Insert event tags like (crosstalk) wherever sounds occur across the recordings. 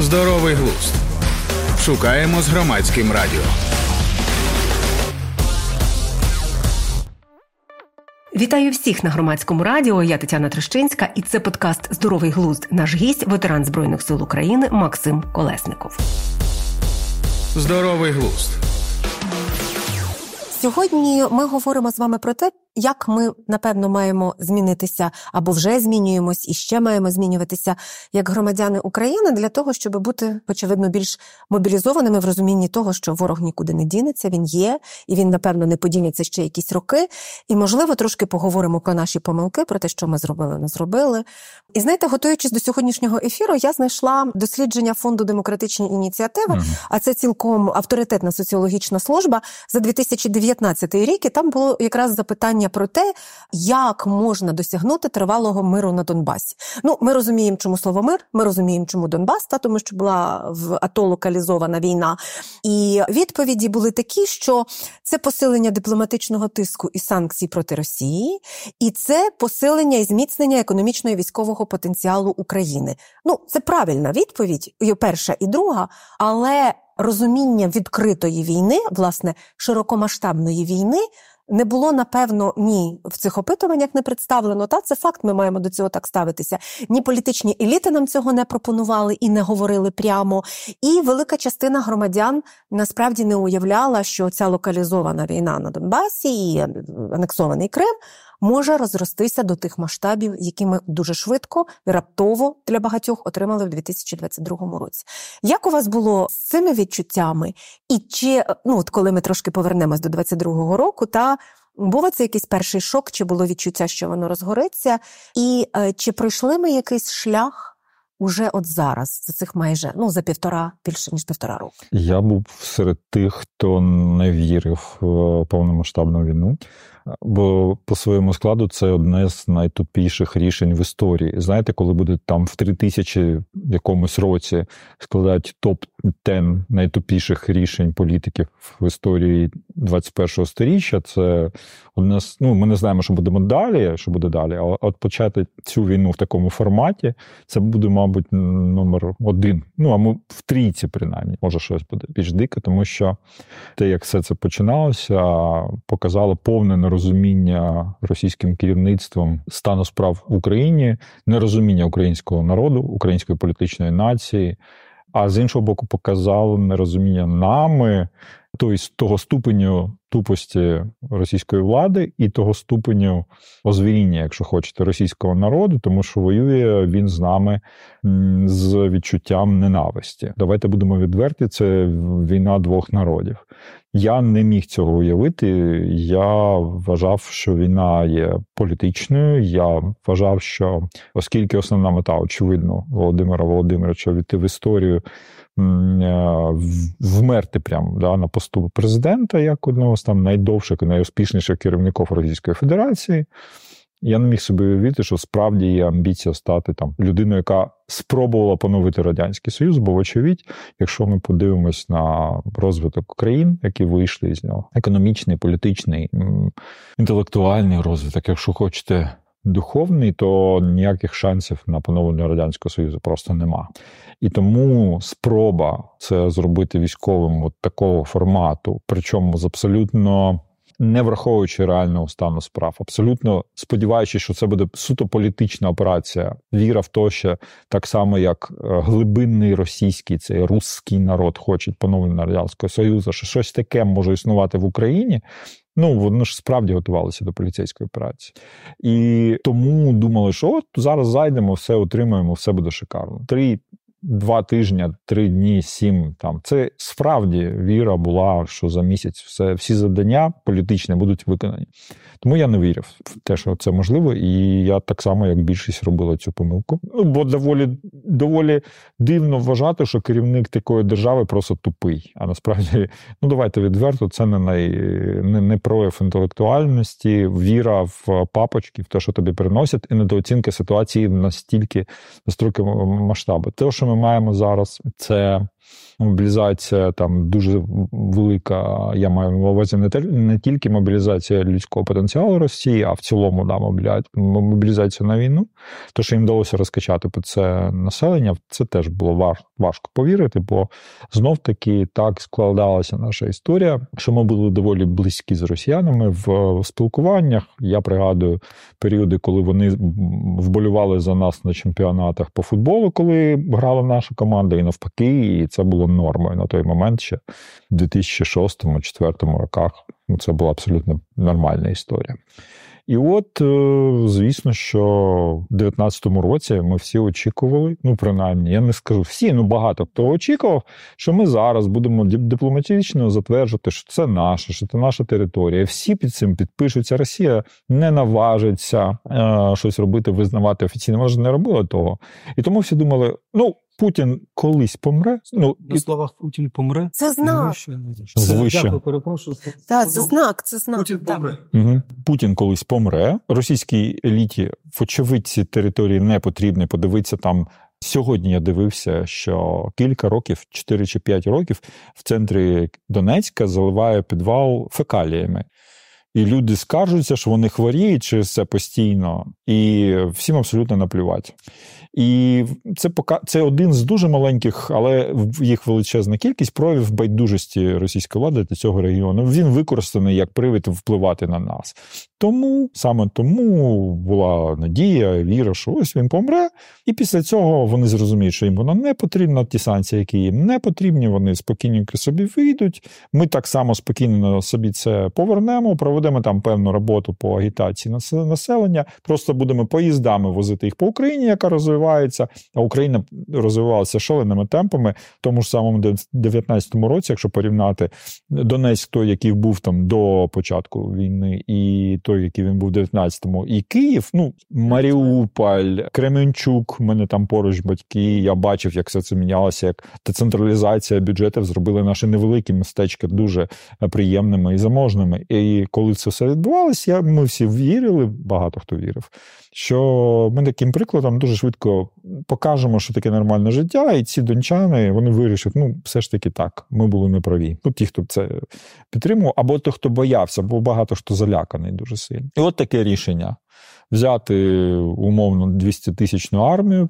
Здоровий глузд. Шукаємо з громадським радіо. Вітаю всіх на громадському радіо. Я Тетяна Трещинська, і це подкаст Здоровий глузд. Наш гість, ветеран Збройних сил України Максим Колесников. Здоровий глузд. Сьогодні ми говоримо з вами про те, як ми напевно маємо змінитися або вже змінюємось і ще маємо змінюватися як громадяни України для того, щоб бути очевидно більш мобілізованими в розумінні того, що ворог нікуди не дінеться, він є, і він, напевно, не подінеться ще якісь роки. І, можливо, трошки поговоримо про наші помилки, про те, що ми зробили, не зробили. І знаєте, готуючись до сьогоднішнього ефіру, я знайшла дослідження фонду демократичні ініціативи, а це цілком авторитетна соціологічна служба за 2019 рік. І там було якраз запитання про те, як можна досягнути тривалого миру на Донбасі. Ну, ми розуміємо, чому слово мир, ми розуміємо, чому Донбас, та тому що була в АТО локалізована війна. І відповіді були такі, що це посилення дипломатичного тиску і санкцій проти Росії, і це посилення і зміцнення економічного і військового потенціалу України. Ну, це правильна відповідь, і перша і друга, але розуміння відкритої війни, власне, широкомасштабної війни не було напевно ні в цих опитуваннях не представлено. Та це факт, ми маємо до цього так ставитися. Ні політичні еліти нам цього не пропонували і не говорили прямо. І велика частина громадян насправді не уявляла, що ця локалізована війна на Донбасі і анексований Крим може розростися до тих масштабів, які ми дуже швидко і раптово для багатьох отримали в 2022 році. Як у вас було з цими відчуттями? І чи ну от коли ми трошки повернемось до 2022 року, та був це якийсь перший шок, чи було відчуття, що воно розгориться, і е, чи пройшли ми якийсь шлях? Уже от зараз за цих майже ну за півтора більше ніж півтора року. Я був серед тих, хто не вірив в повномасштабну війну бо по своєму складу це одне з найтупіших рішень в історії. Знаєте, коли буде там в 3000 якомусь році складають топ 10 найтупіших рішень політиків в історії 21-го сторіччя, це одне з ну ми не знаємо, що будемо далі, що буде далі. Але от почати цю війну в такому форматі, це буде, мабуть, номер один. Ну а ми в трійці, принаймні, може щось буде більш дике, тому що те, як все це починалося, показало повне нерозуміння нерозуміння російським керівництвом стану справ в Україні, нерозуміння українського народу, української політичної нації, а з іншого боку, показало нерозуміння нами, тобто того ступеню тупості російської влади і того ступеню озвіріння, якщо хочете, російського народу, тому що воює він з нами з відчуттям ненависті. Давайте будемо відверті. Це війна двох народів. Я не міг цього уявити. Я вважав, що війна є політичною. Я вважав, що оскільки основна мета, очевидно, Володимира Володимировича війти в історію Е, вмерти прямо да, на посту президента як одного з там найдовших і найуспішніших керівників Російської Федерації. Я не міг собі уявити, що справді є амбіція стати там людиною, яка спробувала поновити радянський союз. Бо, вочевидь, якщо ми подивимось на розвиток країн, які вийшли з нього, економічний, політичний, інтелектуальний розвиток, якщо хочете, духовний, то ніяких шансів на поновлення радянського союзу просто нема. І тому спроба це зробити військовим от такого формату, причому з абсолютно. Не враховуючи реального стану справ, абсолютно сподіваючись, що це буде суто політична операція, віра в те, що так само, як е, глибинний російський цей русський народ хоче поновлення радянського союзу, що щось таке може існувати в Україні. Ну вони ж справді готувалися до поліцейської операції, і тому думали, що от зараз зайдемо, все отримаємо, все буде шикарно. Три два тижні, три дні, сім там. Це справді віра була, що за місяць все, всі завдання політичні будуть виконані. Тому я не вірив в те, що це можливо, і я так само, як більшість робила цю помилку. Ну, бо доволі доволі дивно вважати, що керівник такої держави просто тупий. А насправді, ну давайте відверто, це не най, не, не прояв інтелектуальності, віра в папочки, в те, що тобі приносять, і недооцінка ситуації настільки настільки масштабу. Те, що ми маємо зараз, це Мобілізація там дуже велика. Я маю на увазі не, не тільки мобілізація людського потенціалу Росії, а в цілому да, мобілізація на війну. То, що їм вдалося розкачати по це населення, це теж було важко повірити, бо знов таки так складалася наша історія, що ми були доволі близькі з росіянами в спілкуваннях. Я пригадую періоди, коли вони вболювали за нас на чемпіонатах по футболу, коли грала наша команда, і навпаки, це було нормою на той момент ще в 2006-2004 роках. Ну, це була абсолютно нормальна історія. І от, е, звісно, що в 19-му році ми всі очікували, ну принаймні, я не скажу всі, ну багато хто очікував, що ми зараз будемо дипломатично затверджувати, що це наше, що це наша територія. Всі під цим підпишуться. Росія не наважиться е, щось робити, визнавати офіційно. Вона ж не робила того. І тому всі думали, ну. Путін колись помре. Ну на словах Путін помре. Це знак. Звище. Дякую, перепрошую. Так, це знак. Це знак. Путін помре. Угу. Путін колись помре. Російській еліті, вочевидь, ці території не потрібні. Подивитися там. Сьогодні я дивився, що кілька років, 4 чи 5 років, в центрі Донецька заливає підвал фекаліями. І люди скаржуються, що вони хворіють через це постійно, і всім абсолютно наплювати. І це пока це один з дуже маленьких, але їх величезна кількість проявів байдужості російської влади до цього регіону. Він використаний як привід впливати на нас. Тому саме тому була надія, віра, що ось він помре. І після цього вони зрозуміють, що їм воно не потрібно. Ті санкції, які їм не потрібні, вони спокійненько собі вийдуть. Ми так само спокійно собі це повернемо, проведемо там певну роботу по агітації населення. Просто будемо поїздами возити їх по Україні, яка розвивається. А Україна розвивалася шаленими темпами. В тому ж самому 19-му році, якщо порівняти Донецьк, той, який був там до початку війни, і той, який він був в 19-му, і Київ, ну Маріуполь, Кременчук, в мене там поруч батьки. Я бачив, як все це мінялося, як децентралізація бюджетів зробили наші невеликі містечка дуже приємними і заможними. І коли це все відбувалося, ми всі вірили, багато хто вірив, що ми таким прикладом дуже швидко покажемо, що таке нормальне життя, і ці дончани вони вирішать, ну все ж таки так, ми були неправі. Ну, ті, хто це підтримував, або той, хто боявся, бо багато хто заляканий дуже сильно. І от таке рішення взяти умовно 200 тисячну армію,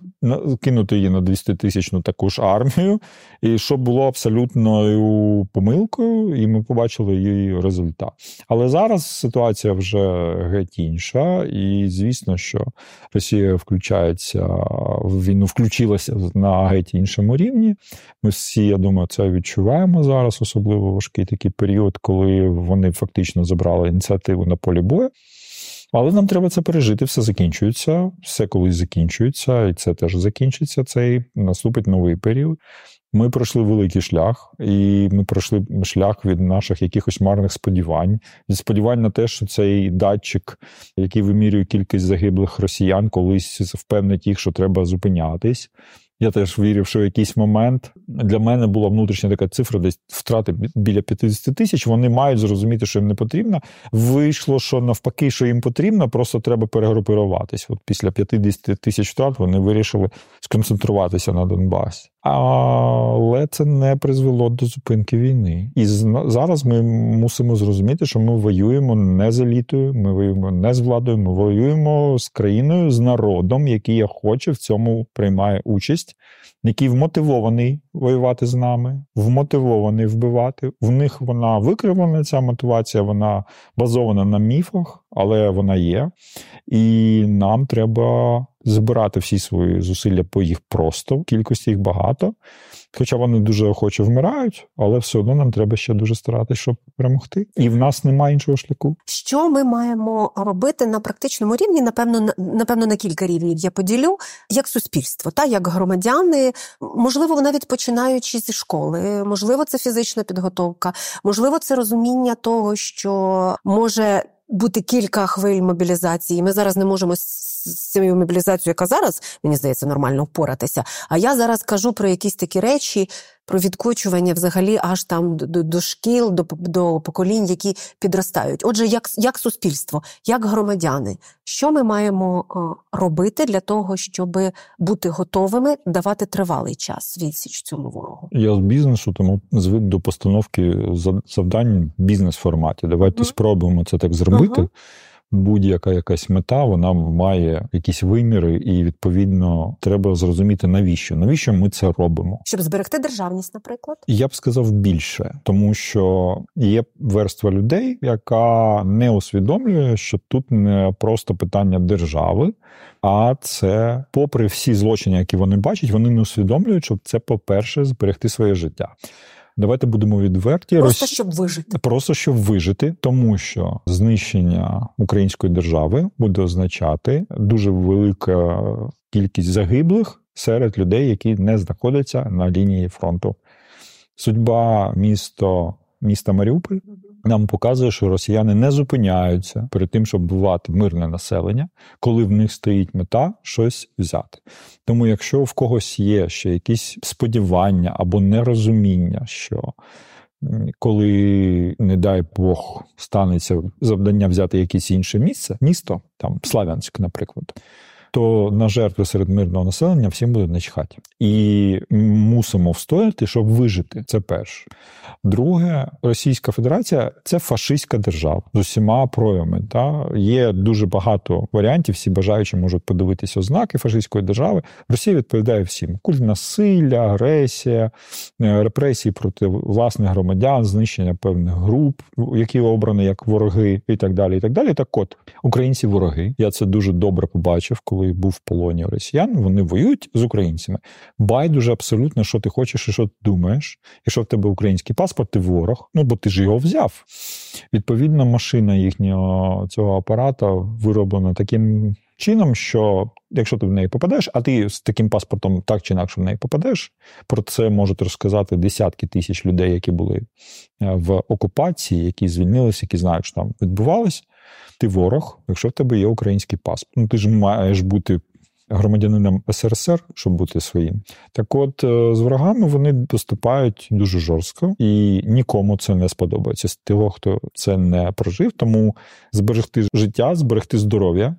кинути її на 200 тисячну таку ж армію, і щоб було абсолютною помилкою, і ми побачили її результат. Але зараз ситуація вже геть інша, і звісно, що Росія включається в війну, включилася на геть іншому рівні. Ми всі, я думаю, це відчуваємо зараз, особливо важкий такий період, коли вони фактично забрали ініціативу на полі бою. Але нам треба це пережити, все закінчується, все колись закінчується, і це теж закінчиться. Цей наступить новий період. Ми пройшли великий шлях, і ми пройшли шлях від наших якихось марних сподівань. Від сподівань на те, що цей датчик, який вимірює кількість загиблих росіян, колись впевнить їх, що треба зупинятись. Я теж вірив, що в якийсь момент для мене була внутрішня така цифра, десь втрати біля 50 тисяч. Вони мають зрозуміти, що їм не потрібно. Вийшло, що навпаки, що їм потрібно, просто треба перегрупуватись. От після 50 тисяч втрат вони вирішили сконцентруватися на Донбасі. Але це не призвело до зупинки війни. І зараз ми мусимо зрозуміти, що ми воюємо не з елітою, ми воюємо не з владою, ми воюємо з країною, з народом, який я хоче в цьому приймає участь, який вмотивований воювати з нами, вмотивований вбивати. В них вона викривлена, ця мотивація, вона базована на міфах, але вона є. І нам треба збирати всі свої зусилля по їх просто, кількості їх багато. Хоча вони дуже охоче вмирають, але все одно нам треба ще дуже старатися, щоб перемогти. І в нас немає іншого шляху. Що ми маємо робити на практичному рівні? Напевно, на, напевно, на кілька рівнів я поділю як суспільство, та як громадяни, можливо, навіть починаючи зі школи, можливо, це фізична підготовка, можливо, це розуміння того, що може бути кілька хвиль мобілізації. Ми зараз не можемо з цією мобілізацією, яка зараз мені здається нормально впоратися. А я зараз кажу про якісь такі речі. про відкочування взагалі аж там до, до шкіл, до до поколінь, які підростають. Отже, як як суспільство, як громадяни, що ми маємо робити для того, щоб бути готовими давати тривалий час відсіч цьому ворогу? Я з бізнесу, тому звик до постановки завдань в бізнес форматі. Давайте mm-hmm. спробуємо це так зробити. Uh-huh будь-яка якась мета, вона має якісь виміри, і відповідно треба зрозуміти, навіщо навіщо ми це робимо, щоб зберегти державність, наприклад, я б сказав більше, тому що є верства людей, яка не усвідомлює, що тут не просто питання держави. А це, попри всі злочини, які вони бачать, вони не усвідомлюють, що це, по-перше, зберегти своє життя. Давайте будемо відверті. Просто щоб вижити. Просто щоб вижити, тому що знищення української держави буде означати дуже велика кількість загиблих серед людей, які не знаходяться на лінії фронту. Судьба місто, міста Маріуполь нам показує, що росіяни не зупиняються перед тим, щоб вбивати мирне населення, коли в них стоїть мета щось взяти. Тому, якщо в когось є ще якісь сподівання або нерозуміння, що коли, не дай Бог, станеться завдання взяти якесь інше місце, місто, там Славянськ, наприклад то на жертви серед мирного населення всім буде начхати. І мусимо встояти, щоб вижити. Це перше. Друге, Російська Федерація це фашистська держава з усіма проявами. Та Є дуже багато варіантів, всі бажаючі можуть подивитися ознаки фашистської держави. Росія відповідає всім: культ насилля, агресія, е, репресії проти власних громадян, знищення певних груп, які обрані як вороги, і так далі. І так далі. Так от українці вороги. Я це дуже добре побачив, коли коли був в полоні росіян, вони воюють з українцями. Байдуже абсолютно, що ти хочеш і що ти думаєш. Якщо в тебе український паспорт, ти ворог, ну бо ти ж його взяв. Відповідно, машина їхнього цього апарата вироблена таким чином, що якщо ти в неї попадаєш, а ти з таким паспортом так чи інакше в неї попадаєш, про це можуть розказати десятки тисяч людей, які були е, в окупації, які звільнилися, які знають, що там відбувалось ти ворог, якщо в тебе є український паспорт. Ну ти ж маєш бути громадянином СРСР, щоб бути своїм. Так, от е, з ворогами вони поступають дуже жорстко, і нікому це не сподобається з того, хто це не прожив. Тому зберегти життя, зберегти здоров'я.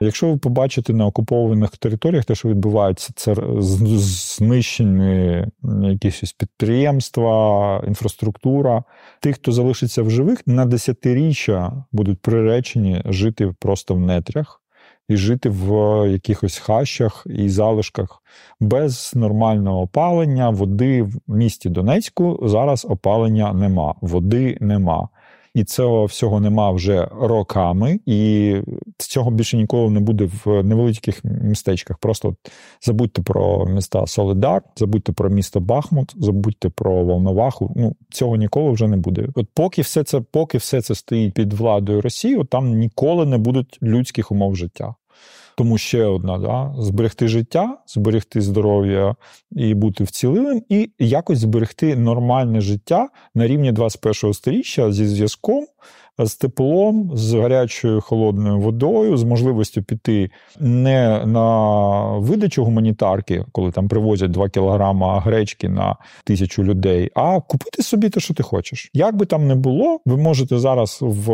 Якщо ви побачите на окупованих територіях, те, що відбувається, це знищені якісь підприємства, інфраструктура. Тих, хто залишиться в живих, на десятиріччя будуть приречені жити просто в нетрях і жити в якихось хащах і залишках без нормального опалення, води в місті Донецьку зараз опалення нема, води нема і цього всього нема вже роками, і цього більше ніколи не буде в невеликих містечках. Просто забудьте про міста Солидар, забудьте про місто Бахмут, забудьте про Волноваху. Ну цього ніколи вже не буде. От поки все це, поки все це стоїть під владою Росії, от там ніколи не будуть людських умов життя. Тому ще одна да, зберегти життя, зберегти здоров'я і бути вцілилим, і якось зберегти нормальне життя на рівні 21-го сторіччя зі зв'язком з теплом, з гарячою холодною водою, з можливістю піти не на видачу гуманітарки, коли там привозять 2 кілограма гречки на тисячу людей, а купити собі те, що ти хочеш. Як би там не було, ви можете зараз в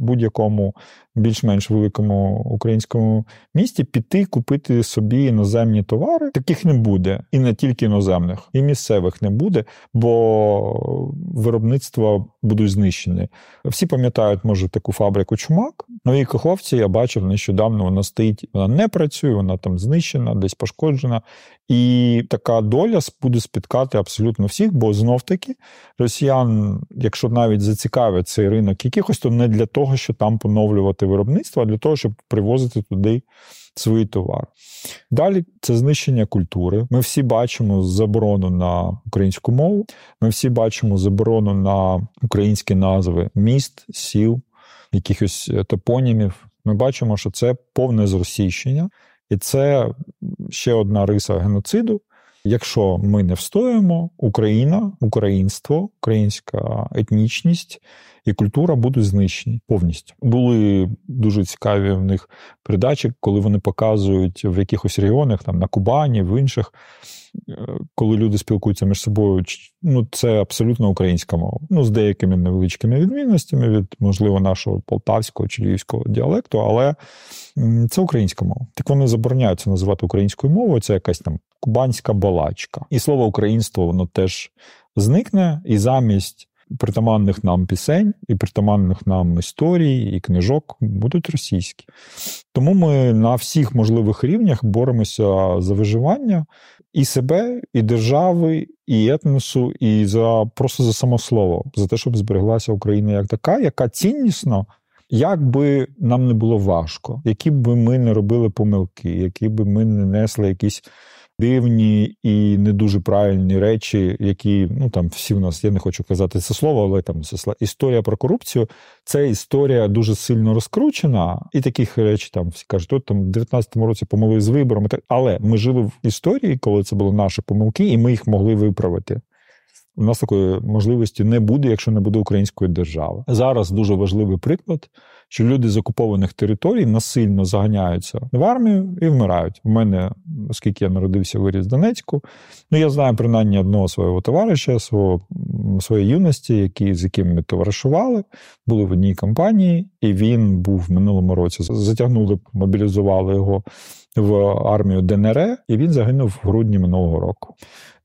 будь-якому більш-менш великому українському місті піти купити собі іноземні товари. Таких не буде, і не тільки іноземних, і місцевих не буде, бо виробництва будуть знищені. Всі пам'ятають, може, таку фабрику чумак. Новій Каховці я бачив нещодавно. Вона стоїть, вона не працює, вона там знищена, десь пошкоджена. І така доля буде спіткати абсолютно всіх, бо знов таки росіян, якщо навіть зацікавить цей ринок якихось, то не для того, щоб там поновлювати виробництво, а для того, щоб привозити туди свої товари. Далі це знищення культури. Ми всі бачимо заборону на українську мову. Ми всі бачимо заборону на українські назви міст, сіл, якихось е, топонімів. Ми бачимо, що це повне зросійщення. І це ще одна риса геноциду. Якщо ми не встоїмо, Україна, українство, українська етнічність і культура будуть знищені повністю. Були дуже цікаві в них передачі, коли вони показують в якихось регіонах, там на Кубані, в інших, коли люди спілкуються між собою, ну це абсолютно українська мова. Ну, з деякими невеличкими відмінностями від, можливо, нашого полтавського чи львівського діалекту, але це українська мова. Так вони забороняються називати українською мовою. Це якась там кубанська балачка. І слово українство воно теж зникне, і замість притаманних нам пісень і притаманних нам історій і книжок будуть російські. Тому ми на всіх можливих рівнях боремося за виживання і себе, і держави, і етносу, і за просто за самослово, за те, щоб збереглася Україна як така, яка ціннісно. Як би нам не було важко, які б ми не робили помилки, які б ми не несли якісь дивні і не дуже правильні речі, які ну там всі в нас, я не хочу казати це слово, але там історія про корупцію. Це історія дуже сильно розкручена, і таких речей там всі кажуть, от там в 19-му році помили з виборами. Але ми жили в історії, коли це були наші помилки, і ми їх могли виправити. У нас такої можливості не буде, якщо не буде української держави. Зараз дуже важливий приклад, що люди з окупованих територій насильно заганяються в армію і вмирають. У мене, оскільки я народився виріс в Донецьку, ну я знаю принаймні одного свого товариша, свого своєї юності, які, з яким ми товаришували, були в одній компанії, і він був в минулому році. Затягнули, мобілізували його в армію ДНР, і він загинув в грудні минулого року.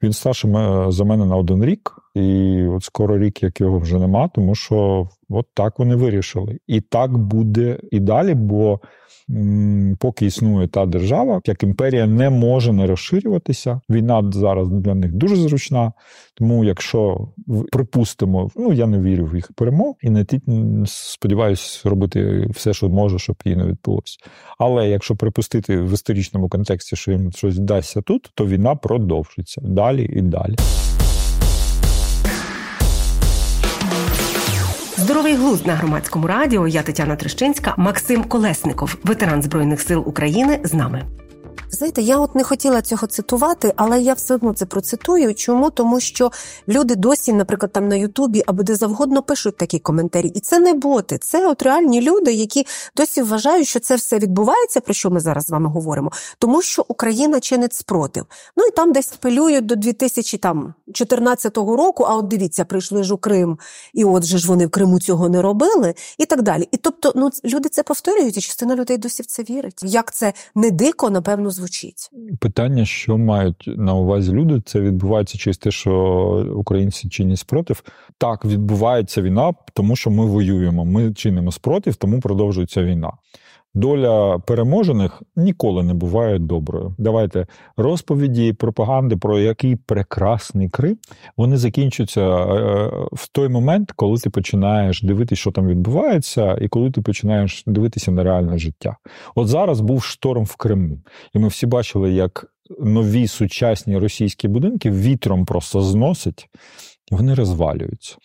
Він старший за мене на один рік, і от скоро рік, як його вже нема, тому що от так вони вирішили. І так буде і далі, бо поки існує та держава, як імперія не може не розширюватися. Війна зараз для них дуже зручна. Тому, якщо припустимо, ну я не вірю в їх перемог і не сподіваюся робити все, що може, щоб її не відбулося. Але якщо припустити в історичному контексті, що їм щось вдасться тут, то війна продовжиться далі і далі. Здоровий глузд на громадському радіо. Я Тетяна Трещинська, Максим Колесников, ветеран збройних сил України, з нами. Знаєте, я от не хотіла цього цитувати, але я все одно це процитую. Чому? Тому що люди досі, наприклад, там на Ютубі або де завгодно пишуть такі коментарі. І це не боти, це от реальні люди, які досі вважають, що це все відбувається, про що ми зараз з вами говоримо, тому що Україна чинить спротив. Ну і там десь апелюють до 2014 року. А от дивіться, прийшли ж у Крим, і от же ж вони в Криму цього не робили, і так далі. І тобто, ну люди це повторюють, і частина людей досі в це вірить. Як це не дико, напевно, звучить. Питання, що мають на увазі люди, це відбувається через те, що українці чинять спротив. Так, відбувається війна, тому що ми воюємо. Ми чинимо спротив, тому продовжується війна. Доля переможених ніколи не буває доброю. Давайте розповіді пропаганди про який прекрасний Крим, вони закінчуються е, в той момент, коли ти починаєш дивитися, що там відбувається, і коли ти починаєш дивитися на реальне життя. От зараз був шторм в Криму, і ми всі бачили, як нові сучасні російські будинки вітром просто зносять, і вони розвалюються.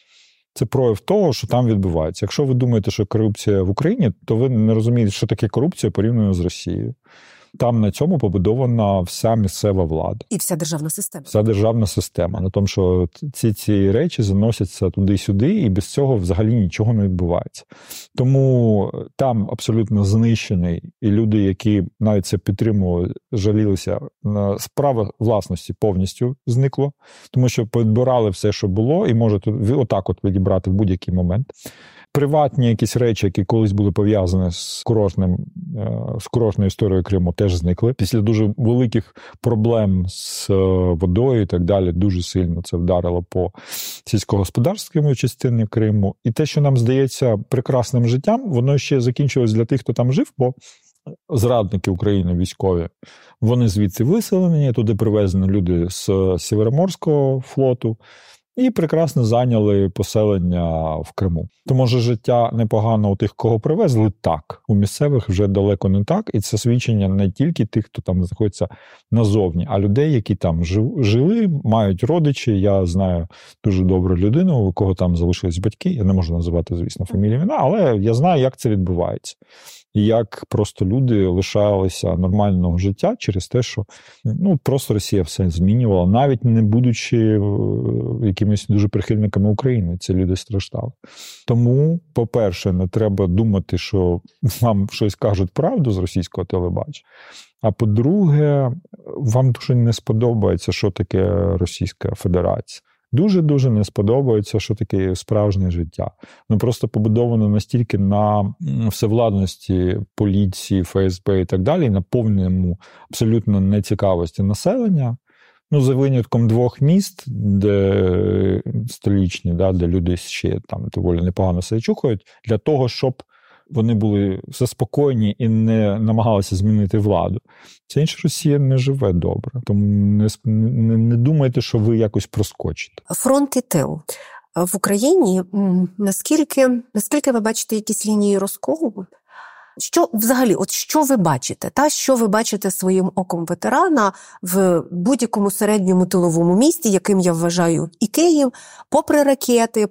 Це прояв того, що там відбувається. Якщо ви думаєте, що корупція в Україні, то ви не розумієте, що таке корупція порівняно з Росією. Там на цьому побудована вся місцева влада і вся державна система. Вся державна система. На тому, що ці ці речі заносяться туди-сюди, і без цього взагалі нічого не відбувається. Тому там абсолютно знищений, і люди, які навіть це підтримували, жалілися справа власності повністю зникло, тому що підбирали все, що було, і можете отак от відібрати в будь-який момент приватні якісь речі, які колись були пов'язані з курортним е, з курортною історією Криму, теж зникли. Після дуже великих проблем з е, водою і так далі, дуже сильно це вдарило по сільськогосподарському частині Криму. І те, що нам здається прекрасним життям, воно ще закінчилось для тих, хто там жив. бо Зрадники України військові, вони звідси виселені, туди привезені люди з Сєвєроморського флоту, і прекрасно зайняли поселення в Криму. То може життя непогано у тих, кого привезли, так у місцевих вже далеко не так, і це свідчення не тільки тих, хто там знаходиться назовні, а людей, які там жили, мають родичі. Я знаю дуже добру людину, у кого там залишились батьки. Я не можу називати, звісно, фамілію, але я знаю, як це відбувається як просто люди лишалися нормального життя через те, що ну просто Росія все змінювала, навіть не будучи е, якимись дуже прихильниками України, ці люди страждали. Тому, по-перше, не треба думати, що вам щось кажуть правду з російського телебачення. А по-друге, вам дуже не сподобається, що таке Російська Федерація. Дуже дуже не сподобається, що таке справжнє життя. Ну просто побудовано настільки на всевладності поліції, ФСБ і так далі, на повному абсолютно нецікавості населення. Ну, за винятком двох міст, де столічні, да, де люди ще там доволі непогано себе чухають, для того, щоб вони були заспокоєні і не намагалися змінити владу. Ця інша Росія не живе добре. Тому не, не, не думайте, що ви якось проскочите. Фронт і тил. В Україні наскільки наскільки ви бачите якісь лінії розколу? Що взагалі, от що ви бачите? Та що ви бачите своїм оком ветерана в будь-якому середньому тиловому місті, яким я вважаю і Київ, попри ракети,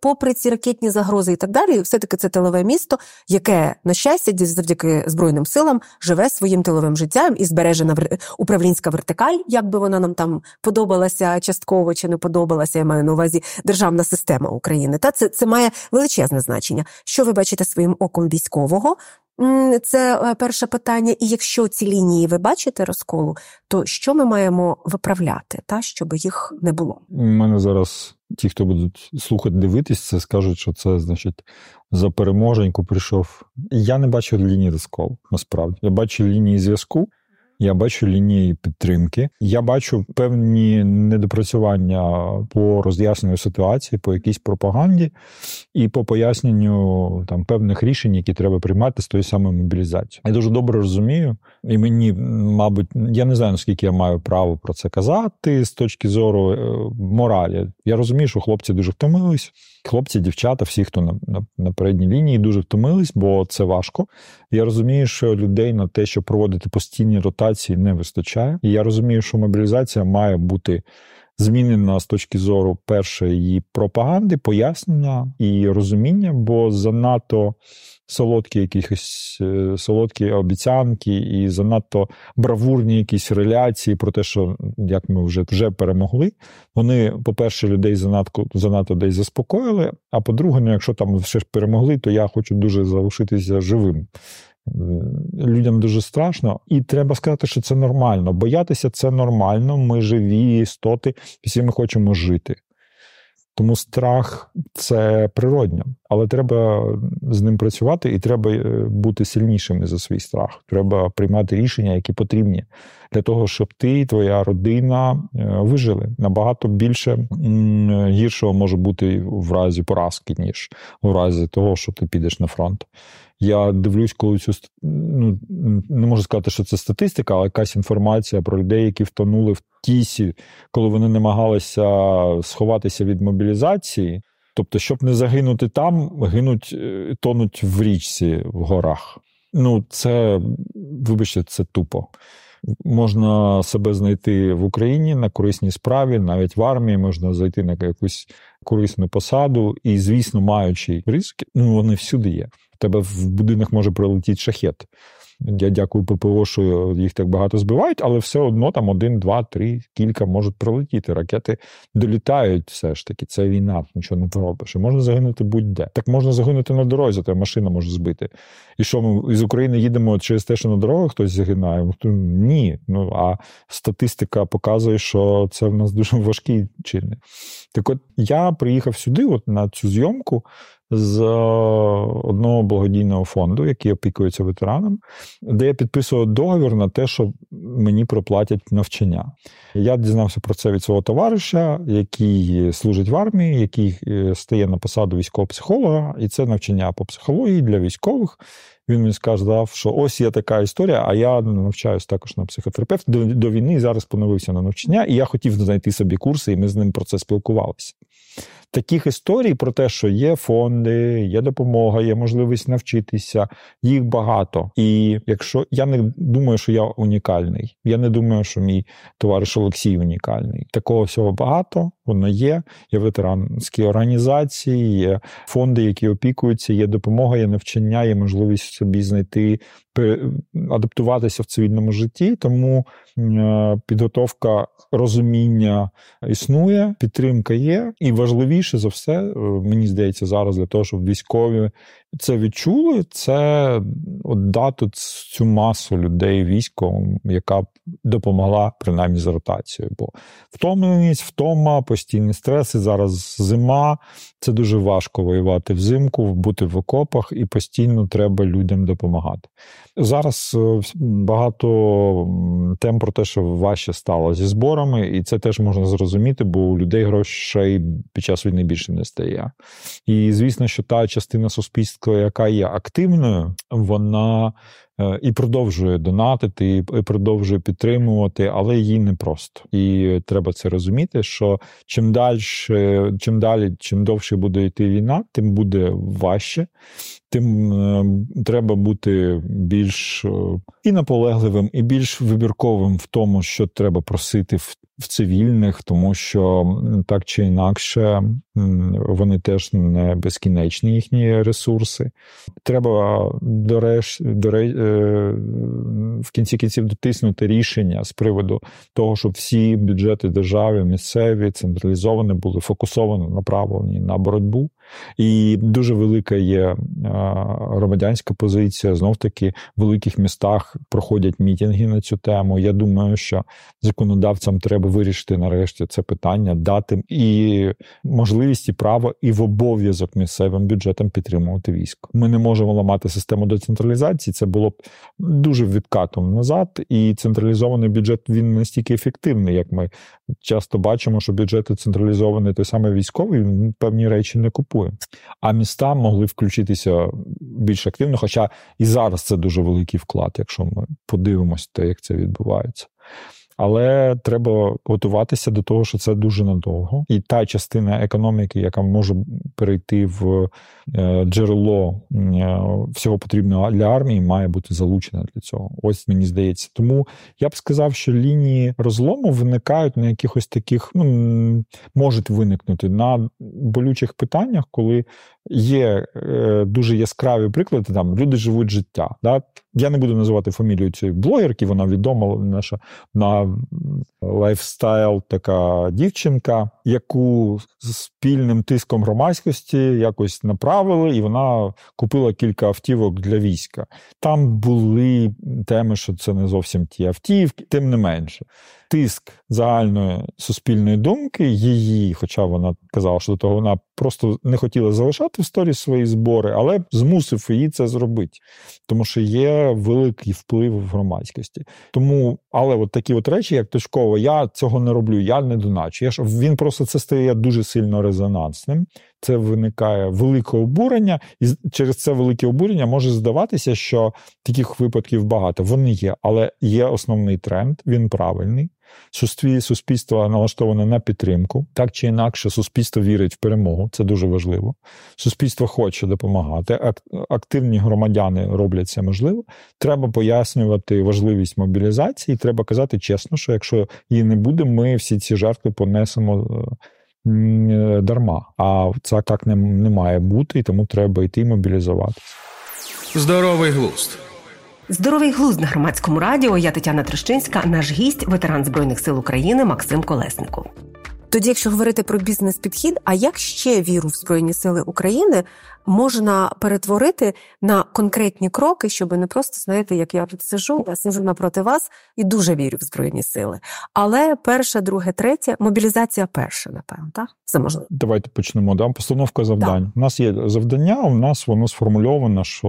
попри ці ракетні загрози і так далі, все-таки це тилове місто, яке, на щастя, завдяки Збройним силам живе своїм тиловим життям і збережена управлінська вертикаль, як би вона нам там подобалася частково чи не подобалася, я маю на увазі державна система України. Та це, це має величезне значення. Що ви бачите своїм оком військового? Це е, перше питання. І якщо ці лінії ви бачите розколу, то що ми маємо виправляти, та щоб їх не було? У мене зараз ті, хто будуть слухати, дивитись, це скажуть, що це значить за переможеньку прийшов. Я не бачу лінії розколу. Насправді я бачу лінії зв'язку. Я бачу лінії підтримки. Я бачу певні недопрацювання по роз'ясненню ситуації, по якійсь пропаганді і по поясненню там певних рішень, які треба приймати з тої самої мобілізації. Я дуже добре розумію, і мені, мабуть, я не знаю наскільки я маю право про це казати з точки зору е, моралі. Я розумію, що хлопці дуже втомились. Хлопці, дівчата, всі, хто на, на на, передній лінії, дуже втомились, бо це важко. Я розумію, що людей на те, щоб проводити постійні ротації, не вистачає. І я розумію, що мобілізація має бути змінена з точки зору першої її пропаганди, пояснення і розуміння, бо занадто солодкі якісь е, солодкі обіцянки і занадто бравурні якісь реляції про те, що як ми вже вже перемогли. Вони, по-перше, людей занадто занадто десь заспокоїли. А по-друге, ну якщо там все ж перемогли, то я хочу дуже залишитися живим. Людям дуже страшно, і треба сказати, що це нормально. Боятися це нормально. Ми живі істоти, всі ми хочемо жити. Тому страх це природньо, але треба з ним працювати, і треба е, бути сильнішими за свій страх. Треба приймати рішення, які потрібні для того, щоб ти і твоя родина е, вижили. Набагато більше гіршого може бути в разі поразки, ніж в разі того, що ти підеш на фронт. Я дивлюсь, коли цю ну не можу сказати, що це статистика, але якась інформація про людей, які втонули в тісі, коли вони намагалися сховатися від мобілізації. Тобто, щоб не загинути там, гинуть, е, тонуть в річці в горах. Ну, це, вибачте, це тупо. Можна себе знайти в Україні на корисній справі, навіть в армії можна зайти на якусь корисну посаду, і, звісно, маючи ризики, ну вони всюди є тебе в будинок може прилетіти шахет. Я дякую ППО, що їх так багато збивають, але все одно там один, два, три, кілька можуть пролетіти. Ракети долітають все ж таки. Це війна, нічого не поробиш. Можна загинути будь-де. Так можна загинути на дорозі, то машина може збити. І що ми з України їдемо через те, що на дорогах хтось загинає? Ні. Ну а статистика показує, що це в нас дуже важкий чинник. Так от я приїхав сюди, от на цю зйомку з е, одного благодійного фонду, який опікується ветеранам, де я підписував договір на те, що мені проплатять навчання. Я дізнався про це від свого товариша, який служить в армії, який е, стає на посаду військового психолога, і це навчання по психології для військових. Він мені сказав, що ось є така історія, а я навчаюсь також на психотерапевт. До, до війни зараз поновився на навчання, і я хотів знайти собі курси, і ми з ним про це спілкувалися таких історій про те, що є фонди, є допомога, є можливість навчитися, їх багато. І якщо я не думаю, що я унікальний, я не думаю, що мій товариш Олексій унікальний. Такого всього багато, воно є. Є ветеранські організації, є фонди, які опікуються, є допомога, є навчання, є можливість собі знайти адаптуватися в цивільному житті, тому е, підготовка розуміння існує, підтримка є, і важливіше за все, е, мені здається, зараз для того, щоб військові це відчули, це от дати цю масу людей військом, яка допомогла принаймні з ротацією. Бо втомленість, втома, постійні стреси. Зараз зима. Це дуже важко воювати взимку, бути в окопах, і постійно треба людям допомагати. Зараз е, багато тем про те, що важче стало зі зборами, і це теж можна зрозуміти, бо у людей грошей під час війни більше не стає. І звісно, що та частина суспільства, яка є активною, вона Е, і продовжує донатити, і продовжує підтримувати, але їй непросто. І треба це розуміти, що чим далі, чим далі, чим довше буде йти війна, тим буде важче, тим е, треба бути більш е, і наполегливим, і більш вибірковим в тому, що треба просити в в цивільних, тому що так чи інакше вони теж не безкінечні їхні ресурси. Треба до реш, до ре, в кінці кінців дотиснути рішення з приводу того, щоб всі бюджети держави, місцеві, централізовані були фокусовано направлені на боротьбу. І дуже велика є громадянська позиція. Знов таки в великих містах проходять мітинги на цю тему. Я думаю, що законодавцям треба вирішити нарешті це питання, дати і можливість, і право, і в обов'язок місцевим бюджетам підтримувати військо. Ми не можемо ламати систему децентралізації. Це було б дуже відкатом назад. І централізований бюджет він настільки ефективний, як ми часто бачимо, що бюджети централізовані той саме військовий, він певні речі не купує купує. А міста могли включитися більш активно. Хоча і зараз це дуже великий вклад, якщо ми подивимося, те, як це відбувається. Але треба готуватися до того, що це дуже надовго, і та частина економіки, яка може перейти в е, джерело е, всього потрібного для армії, має бути залучена для цього. Ось мені здається. Тому я б сказав, що лінії розлому виникають на якихось таких, ну можуть виникнути на болючих питаннях, коли є е, дуже яскраві приклади. Там люди живуть життя. Да? Я не буду називати фамілію цієї блогерки, вона відома наша на lifestyle така дівчинка, яку спільним тиском громадськості якось направили, і вона купила кілька автівок для війська. Там були теми, що це не зовсім ті автівки, тим не менше тиск загальної суспільної думки її, хоча вона казала, що до того вона просто не хотіла залишати в story свої збори, але змусив її це зробити, тому що є великий вплив в громадськості. Тому, але от такі от речі, як точково, я цього не роблю, я не доначу. Я ж він просто це стає дуже сильно резонансним. Це виникає велике обурення, і через це велике обурення може здаватися, що таких випадків багато. Вони є, але є основний тренд, він правильний. Суспільство налаштоване на підтримку, так чи інакше, суспільство вірить в перемогу, це дуже важливо. Суспільство хоче допомагати. Активні громадяни роблять це можливо. Треба пояснювати важливість мобілізації. Треба казати чесно, що якщо її не буде, ми всі ці жертви понесемо е, дарма. А це так не, не має бути, і тому треба йти мобілізувати. Здоровий глузд. Здоровий глузд на громадському радіо. Я Тетяна Трещинська, наш гість, ветеран збройних сил України Максим Колесников. Тоді, якщо говорити про бізнес-підхід, а як ще віру в Збройні Сили України можна перетворити на конкретні кроки, щоб не просто знаєте, як я тут сижу, я сижу напроти вас і дуже вірю в Збройні Сили. Але перше, друге, третє мобілізація перша, напевно, так? Це можливо. Давайте почнемо. Да? Постановка завдань. Так. У нас є завдання, у нас воно сформульовано, що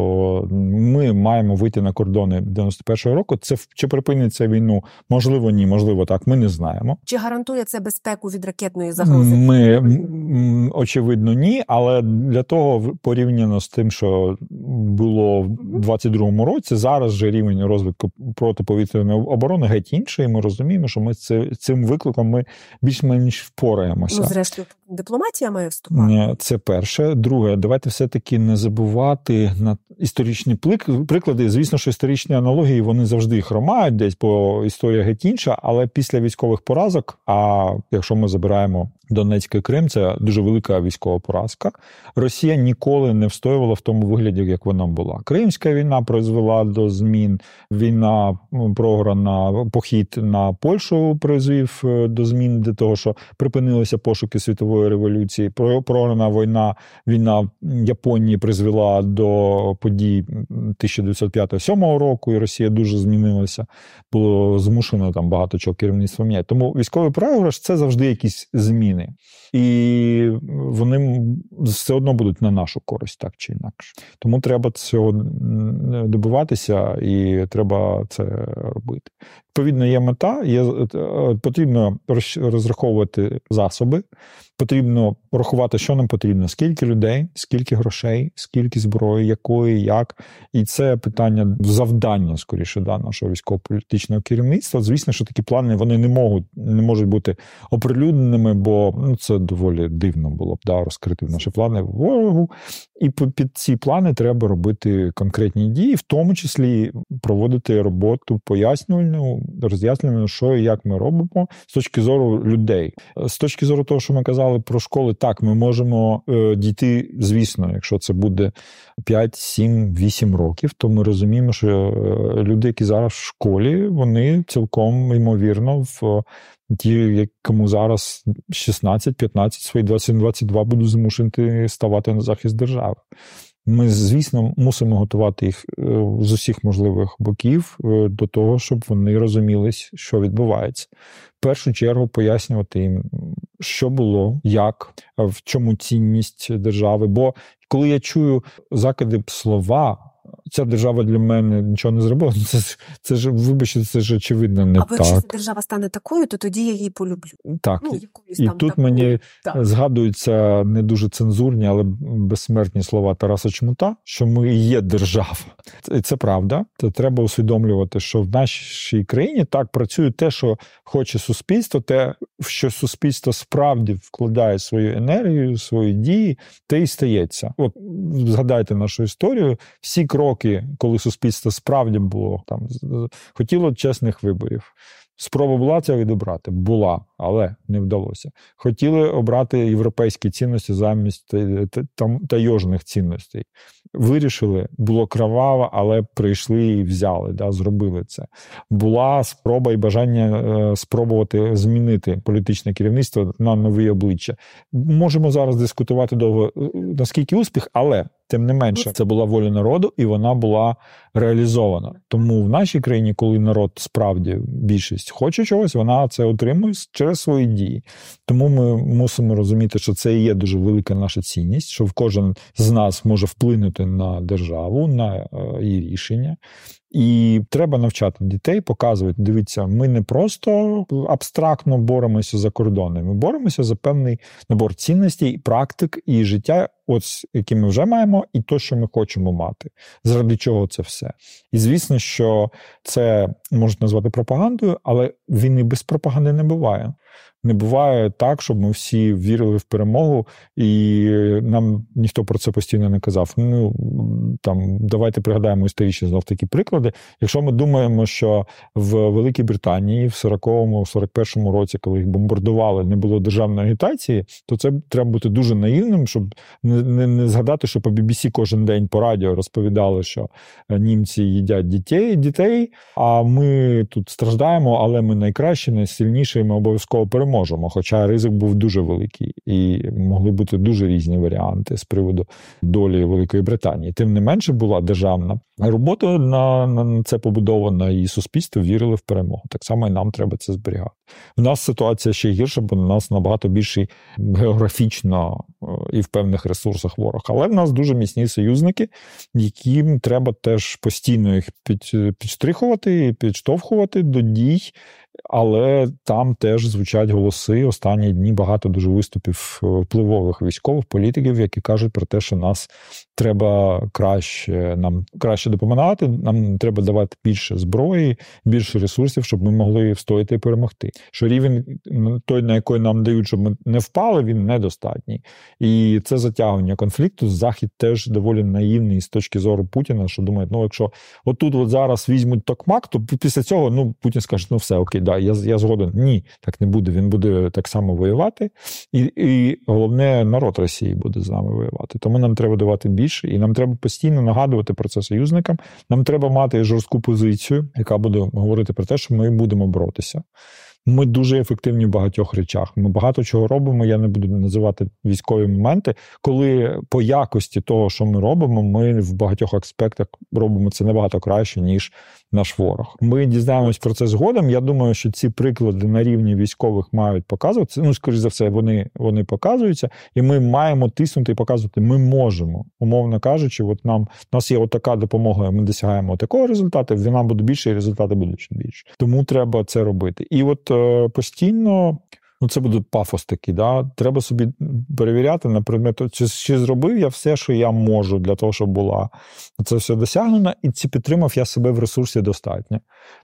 ми маємо вийти на кордони 91-го року. Це чи припиниться війну? Можливо, ні, можливо, так. Ми не знаємо. Чи гарантує це безпеку від ракетної загрози? Ми очевидно, ні, але для того порівняно з тим, що було в 22-му році, зараз же рівень розвитку протиповітряної оборони геть інший. і Ми розуміємо, що ми цим викликом ми більш-менш впораємося. Ну, зрештою, дипломатія має вступати. Це перше. Друге, давайте все-таки не забувати на історичні приклади. Звісно, що історичні аналогії вони завжди хромають десь, бо історія геть інша, але після військових поразок, а якщо ми забираємо Донецький Крим, це дуже велика військова поразка. Росія ніколи не встоювала в тому вигляді, як вона була. Кримська війна призвела до змін. Війна програна, похід на Польщу призвів е, до змін для того, що припинилися пошуки світової промислової революції. Програна війна війна Японії призвела до подій 1905-1907 року, і Росія дуже змінилася. Було змушено там багато чого керівництва міняти. Тому військовий програш це завжди якісь зміни, і вони все одно будуть на нашу користь, так чи інакше. Тому треба цього добиватися, і треба це робити. Відповідно, є мета, є е, потрібно розраховувати засоби, потрібно рахувати, що нам потрібно, скільки людей, скільки грошей, скільки зброї, якої, як. І це питання завдання, скоріше, да, нашого військово-політичного керівництва. Звісно, що такі плани вони не можуть не можуть бути оприлюдненими, бо ну, це доволі дивно було б да, розкрити наші плани ворогу. І під ці плани треба робити конкретні дії, в тому числі проводити роботу пояснювальну, роз'яснювальну, що і як ми робимо з точки зору людей. З точки зору того, що ми казали про школи, так ми можемо е, дійти, звісно, якщо це буде 5, 7, 8 років, то ми розуміємо, що е, люди, які зараз в школі, вони цілком ймовірно в. Ті, кому зараз 16-15, свої 21-22 будуть змушені ставати на захист держави. Ми, звісно, мусимо готувати їх е, з усіх можливих боків е, до того, щоб вони розуміли, що відбувається. В першу чергу пояснювати їм, що було, як, в чому цінність держави. Бо коли я чую закиди слова ця держава для мене нічого не зробила. Це ж це ж, вибачте, це ж очевидно не Або так. якщо ця держава стане такою, то тоді я її полюблю. Так. Ну, І тут такою. мені так. згадуються не дуже цензурні, але безсмертні слова Тараса Чмута, що ми є держава. І це правда. Це треба усвідомлювати, що в нашій країні так працює те, що хоче суспільство, те, в що суспільство справді вкладає свою енергію, свої дії, те і стається. От згадайте нашу історію. Всі кроки, коли суспільство справді було там хотіло чесних виборів. Спроба була це відобрати, була, але не вдалося. Хотіли обрати європейські цінності замість тайожних цінностей. Вирішили, було кроваво, але прийшли і взяли, да, зробили це. Була спроба і бажання е, спробувати змінити політичне керівництво на нові обличчя. Можемо зараз дискутувати довго е, наскільки успіх, але Тим не менше, це була воля народу, і вона була реалізована. Тому в нашій країні, коли народ справді більшість хоче чогось, вона це отримує через свої дії. Тому ми мусимо розуміти, що це і є дуже велика наша цінність, що кожен з нас може вплинути на державу, на е, її рішення. І треба навчати дітей, показувати. Дивіться, ми не просто абстрактно боремося за кордони, ми боремося за певний набор цінностей, практик і життя, от які ми вже маємо, і то, що ми хочемо мати. Заради чого це все? І звісно, що це можна назвати пропагандою, але війни без пропаганди не буває. Не буває так, щоб ми всі вірили в перемогу, і нам ніхто про це постійно не казав. Ну там давайте пригадаємо історичні знов такі приклади. Якщо ми думаємо, що в Великій Британії в 40-му, 41-му році, коли їх бомбардували, не було державної агітації, то це треба бути дуже наївним, щоб не, не, не згадати, що по BBC кожен день по радіо розповідали, що німці їдять дітей, дітей, а ми тут страждаємо, але ми найкращі, найсильніші, і ми обов'язково переможемо. Хоча ризик був дуже великий, і могли бути дуже різні варіанти з приводу долі Великої Британії. Тим не менше була державна робота на, на це побудована, і суспільство вірили в перемогу. Так само і нам треба це зберігати. У нас ситуація ще гірша, бо у нас набагато більший географічно е, і в певних ресурсах ворог. Але в нас дуже міцні союзники, яким треба теж постійно їх підштрихувати і підштовхувати до дій. Але там теж звучать голоси. Останні дні багато дуже виступів е, впливових військових політиків, які кажуть про те, що нас треба краще нам краще допомагати. Нам треба давати більше зброї, більше ресурсів, щоб ми могли встояти і перемогти. Що рівень той, на який нам дають, щоб ми не впали, він недостатній. І це затягування конфлікту. Захід теж доволі наївний з точки зору Путіна, що думає, ну якщо отут от зараз візьмуть токмак, то після цього ну Путін скаже, ну все окей да, я я згоден. Ні, так не буде. Він буде так само воювати, і і головне, народ Росії буде з нами воювати. Тому нам треба давати більше, і нам треба постійно нагадувати про це союзникам. Нам треба мати жорстку позицію, яка буде говорити про те, що ми будемо боротися. Ми дуже ефективні в багатьох речах. Ми багато чого робимо. Я не буду називати військові моменти, коли по якості того, що ми робимо, ми в багатьох аспектах робимо це набагато краще ніж наш ворог. Ми дізнаємось про це згодом. Я думаю, що ці приклади на рівні військових мають показуватися. Ну, скоріш за все, вони вони показуються, і ми маємо тиснути і показувати. Ми можемо, умовно кажучи, от нам у нас є отака допомога. Ми досягаємо такого результату. Вона буде більше, і результати будуть більше. Тому треба це робити. І от постійно ну це буде пафос такий. Да? Треба собі перевіряти на предмет, чи, чи зробив я все, що я можу для того, щоб була це все досягнено, і чи підтримав я себе в ресурсі достатньо.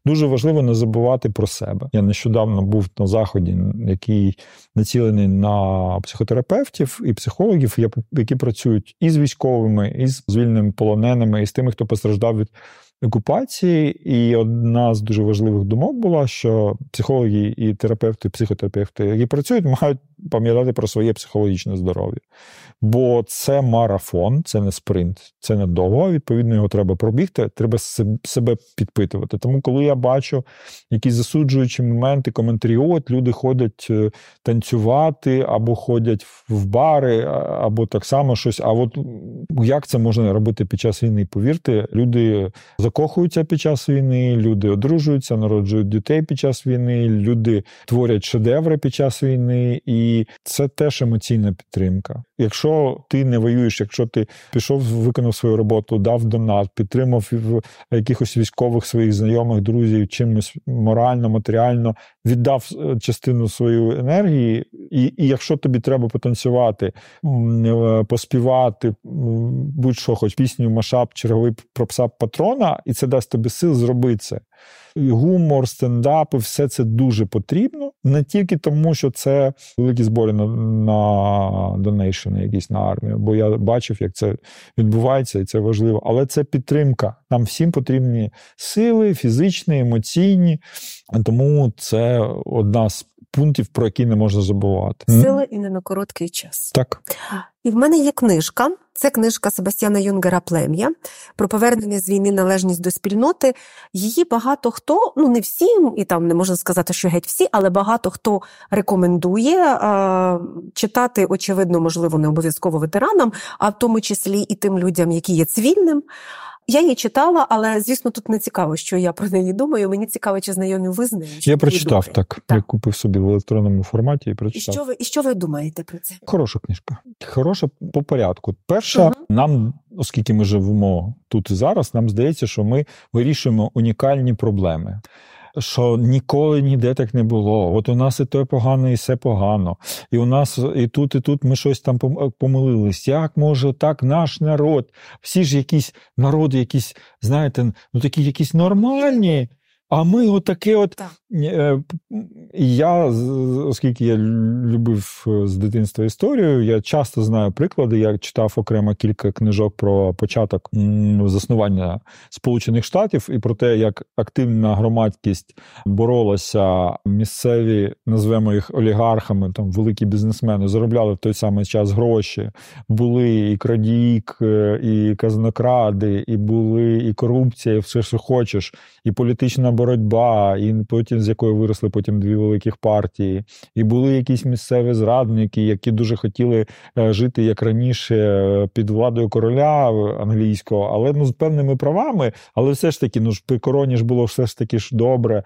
Дуже важливо не забувати про себе. Я нещодавно був на заході, який націлений на психотерапевтів і психологів, які працюють і з військовими, і з звільненими полоненими, і з тими, хто постраждав від окупації, і одна з дуже важливих думок була, що психологи і терапевти, психотерапевти, які працюють, мають пам'ятати про своє психологічне здоров'я. Бо це марафон, це не спринт, це не довго. Відповідно, його треба пробігти, треба себе підпитувати. Тому, коли я бачу якісь засуджуючі моменти, коментарі, от люди ходять е, танцювати, або ходять в бари, або так само щось. А от як це можна робити під час війни? Повірте, люди закохуються під час війни, люди одружуються, народжують дітей під час війни, люди творять шедеври під час війни. і і це теж емоційна підтримка. Якщо ти не воюєш, якщо ти пішов, виконав свою роботу, дав донат, підтримав якихось військових своїх знайомих, друзів, чимось морально, матеріально, віддав е, частину своєї енергії, і і якщо тобі треба потанцювати, е, поспівати, будь-що, хоч пісню, машап, черговий про пса патрона, і це дасть тобі сил зробити це гумор, стендапи, все це дуже потрібно. Не тільки тому, що це великі збори на на донейшени, якісь на армію, бо я бачив, як це відбувається, і це важливо. Але це підтримка. Нам всім потрібні сили, фізичні, емоційні. Тому це одна з пунктів, про які не можна забувати. Сили і не на короткий час. Так. І в мене є книжка. Це книжка Себастьяна Юнгера Плем'я про повернення з війни належність до спільноти. Її багато хто, ну не всі, і там не можна сказати, що геть всі, але багато хто рекомендує а, читати, очевидно, можливо, не обов'язково ветеранам, а в тому числі і тим людям, які є цивільним. Я її читала, але звісно, тут не цікаво, що я про неї думаю. Мені цікаво, чи знайомі ви з нею. Я прочитав так. так. Я купив собі в електронному форматі і прочитав. І що ви і що ви думаєте про це? Хороша книжка. Хороша по порядку. Перша, угу. нам, оскільки ми живемо тут і зараз, нам здається, що ми вирішуємо унікальні проблеми що ніколи ніде так не було. От у нас і то погано, і все погано. І у нас і тут, і тут ми щось там помилились. Як може так наш народ? Всі ж якісь народи, якісь, знаєте, ну такі якісь нормальні. А ми отаке от. Так. Е, я, оскільки я любив е, з дитинства історію, я часто знаю приклади. Я читав окремо кілька книжок про початок заснування Сполучених Штатів і про те, як активна громадськість боролася місцеві, назвемо їх олігархами, там великі бізнесмени, заробляли в той самий час гроші. Були і крадії, і казнокради, і були і корупція, і все, що хочеш, і політична боротьба, і потім з якої виросли потім дві великих партії, і були якісь місцеві зрадники, які дуже хотіли е, жити як раніше е, під владою короля англійського, але ну з певними правами, але все ж таки, ну ж при короні ж було все ж таки ж добре.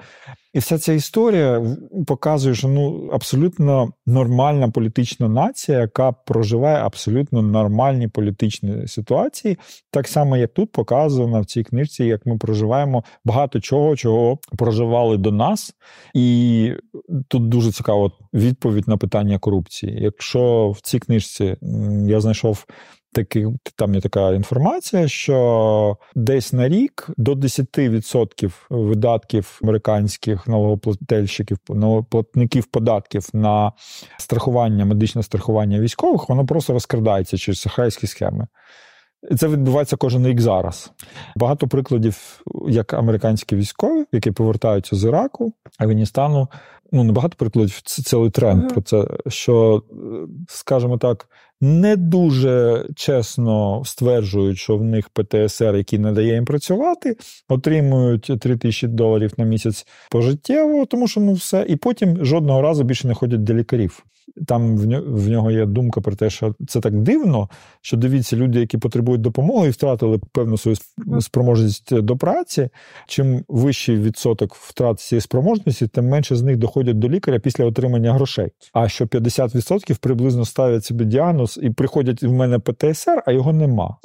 І вся ця історія показує, що ну абсолютно нормальна політична нація, яка проживає абсолютно нормальні політичні ситуації, так само, як тут показано в цій книжці, як ми проживаємо багато чого, чого проживали до нас. І тут дуже цікава відповідь на питання корупції. Якщо в цій книжці я знайшов таки, там є така інформація, що десь на рік до 10% видатків американських налогоплательщиків, налогоплатників податків на страхування, медичне страхування військових, воно просто розкрадається через шахрайські схеми. Це відбувається кожен рік зараз. Багато прикладів, як американські військові, які повертаються з Іраку, Афганістану. Ну, не багато прикладів, це цілий тренд uh-huh. про це. Що, скажімо так, не дуже чесно стверджують, що в них ПТСР, який не дає їм працювати, отримують 3 тисячі доларів на місяць пожиттєво, тому що ну все, і потім жодного разу більше не ходять до лікарів. Там в нього є думка про те, що це так дивно, що дивіться, люди, які потребують допомоги і втратили певну свою спроможність до праці. Чим вищий відсоток втрат цієї спроможності, тим менше з них доходять до лікаря після отримання грошей. А що 50% приблизно ставлять собі діагноз і приходять в мене ПТСР, а його нема.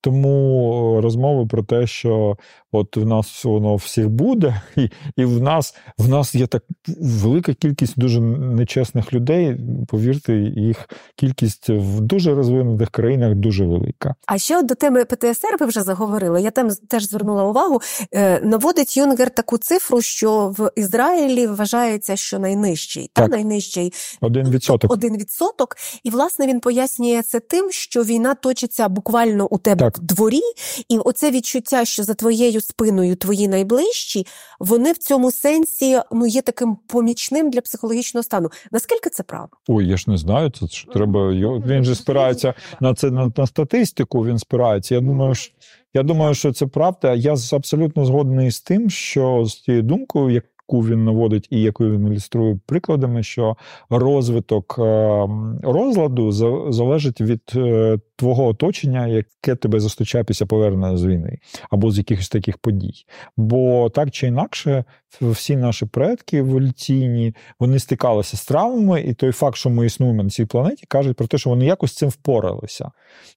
Тому розмови про те, що от в нас воно всіх буде, (laughs) і і в нас в нас є так велика кількість дуже нечесних людей. Повірте, їх кількість в дуже розвинутих країнах дуже велика. А ще до теми ПТСР ви вже заговорили. Я там теж звернула увагу. Е, наводить Юнгер таку цифру, що в Ізраїлі вважається, що найнижчий так. та найнижчий один відсоток. Один відсоток. І власне він пояснює це тим, що війна точиться буквально у тебе так. В дворі, і оце відчуття, що за твоєю спиною твої найближчі, вони в цьому сенсі ну є таким помічним для психологічного стану. Наскільки це правда? Ой, я ж не знаю. Це ж треба він же спирається на це на, на статистику. Він спирається. Я думаю, що я думаю, що це правда. Я абсолютно згодний з тим, що з цією думкою, як яку він наводить і яку він ілюструє прикладами, що розвиток е, розладу залежить від е, твого оточення, яке тебе зустрічає після повернення з війни або з якихось таких подій. Бо так чи інакше, всі наші предки еволюційні вони стикалися з травмами, і той факт, що ми існуємо на цій планеті, кажуть про те, що вони якось з цим впоралися.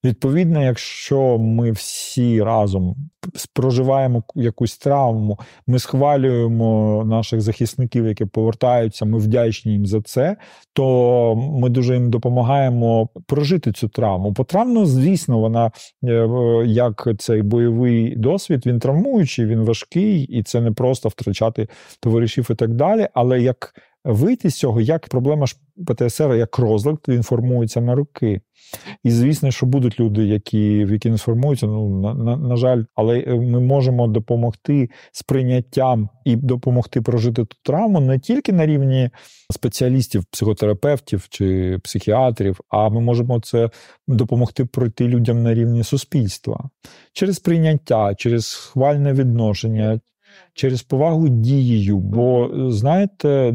Відповідно, якщо ми всі разом проживаємо якусь травму, ми схвалюємо наших захисників, які повертаються, ми вдячні їм за це, то ми дуже їм допомагаємо прожити цю травму. По травму, звісно, вона е, як цей бойовий досвід, він травмуючий, він важкий, і це не просто втрачати товаришів і так далі. Але як вийти з цього, як проблема ж ПТСР, як розлад, він формується на роки. І звісно, що будуть люди, які в які не сформуються. Ну на, на, на жаль, але е, ми можемо допомогти з прийняттям і допомогти прожити ту травму не тільки на рівні спеціалістів, психотерапевтів чи психіатрів, а ми можемо це допомогти пройти людям на рівні суспільства через прийняття, через хвальне відношення, через повагу дією. Бо знаєте,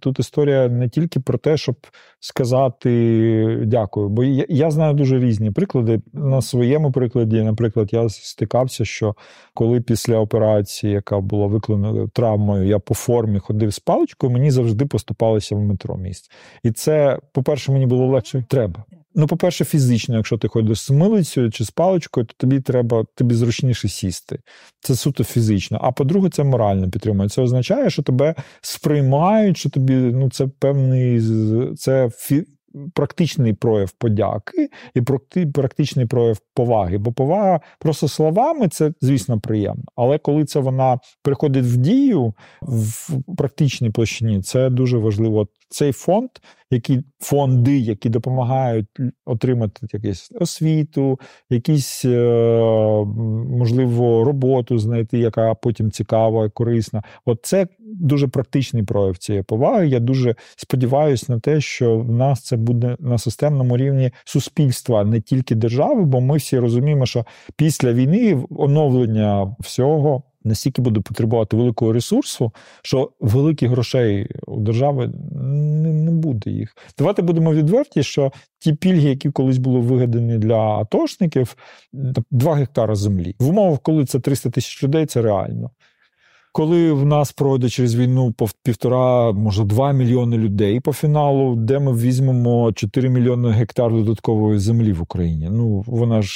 тут історія не тільки про те, щоб сказати дякую. Бо я, я знаю дуже різні приклади. На своєму прикладі, наприклад, я стикався, що коли після операції, яка була викликана травмою, я по формі ходив з паличкою, мені завжди поступалося в метро місць. І це, по-перше, мені було легше треба. Ну, по-перше, фізично, якщо ти ходиш з милицею чи з паличкою, то тобі треба тобі зручніше сісти. Це суто фізично. А по-друге, це морально підтримує. Це означає, що тебе сприймають, що тобі ну це певний це фі, практичний прояв подяки і практичний прояв поваги. Бо повага просто словами це, звісно, приємно. Але коли це вона приходить в дію в практичній площині, це дуже важливо. Цей фонд, які фонди, які допомагають отримати якусь освіту, якісь е, можливо роботу знайти, яка потім цікава, корисна. От це дуже практичний прояв цієї поваги. Я дуже сподіваюся на те, що в нас це буде на системному рівні суспільства, не тільки держави, бо ми всі розуміємо, що після війни оновлення всього настільки буде потребувати великого ресурсу, що великих грошей у держави не, буде їх. Давайте будемо відверті, що ті пільги, які колись були вигадані для атошників, 2 гектари землі в умовах, коли це 300 тисяч людей, це реально. Коли в нас пройде через війну півтора, може два мільйони людей по фіналу, де ми візьмемо 4 мільйони гектар додаткової землі в Україні. Ну вона ж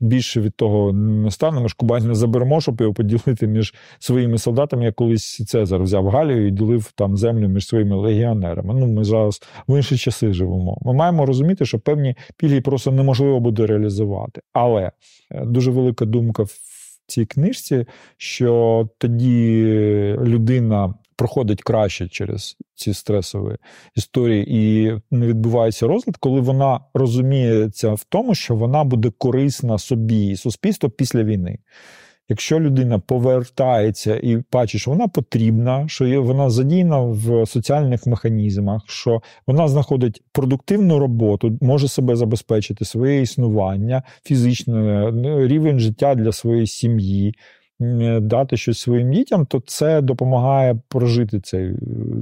більше від того не стане. Ми ж Кубань не заберемо, щоб його поділити між своїми солдатами. Як колись Цезар взяв Галію і ділив там землю між своїми легіонерами. Ну ми зараз в інші часи живемо. Ми маємо розуміти, що певні пільги просто неможливо буде реалізувати. Але е, дуже велика думка цій книжці, що тоді людина проходить краще через ці стресові історії і не відбувається розлад, коли вона розуміється в тому, що вона буде корисна собі і суспільству після війни. Якщо людина повертається і бачить, що вона потрібна, що вона задіяна в соціальних механізмах, що вона знаходить продуктивну роботу, може себе забезпечити своє існування, фізичне рівень життя для своєї сім'ї. Дати щось своїм дітям, то це допомагає прожити цей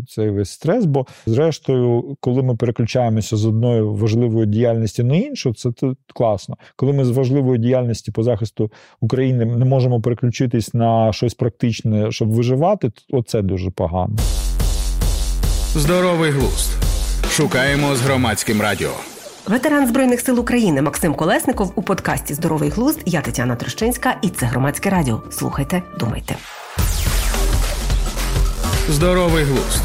цей весь стрес. Бо, зрештою, коли ми переключаємося з одної важливої діяльності на іншу, це класно. Коли ми з важливої діяльності по захисту України не можемо переключитись на щось практичне, щоб виживати, то оце дуже погано. Здоровий глузд. Шукаємо з громадським радіо. Ветеран Збройних сил України Максим Колесников у подкасті Здоровий глузд. Я Тетяна Трощинська, і це громадське радіо. Слухайте, думайте. Здоровий глузд.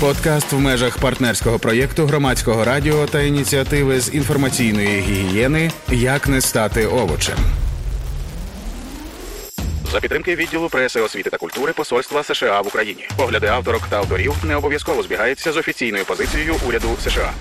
Подкаст в межах партнерського проєкту громадського радіо та ініціативи з інформаційної гігієни Як не стати овочем. За підтримки відділу преси, освіти та культури Посольства США в Україні. Погляди авторок та авторів не обов'язково збігаються з офіційною позицією уряду США.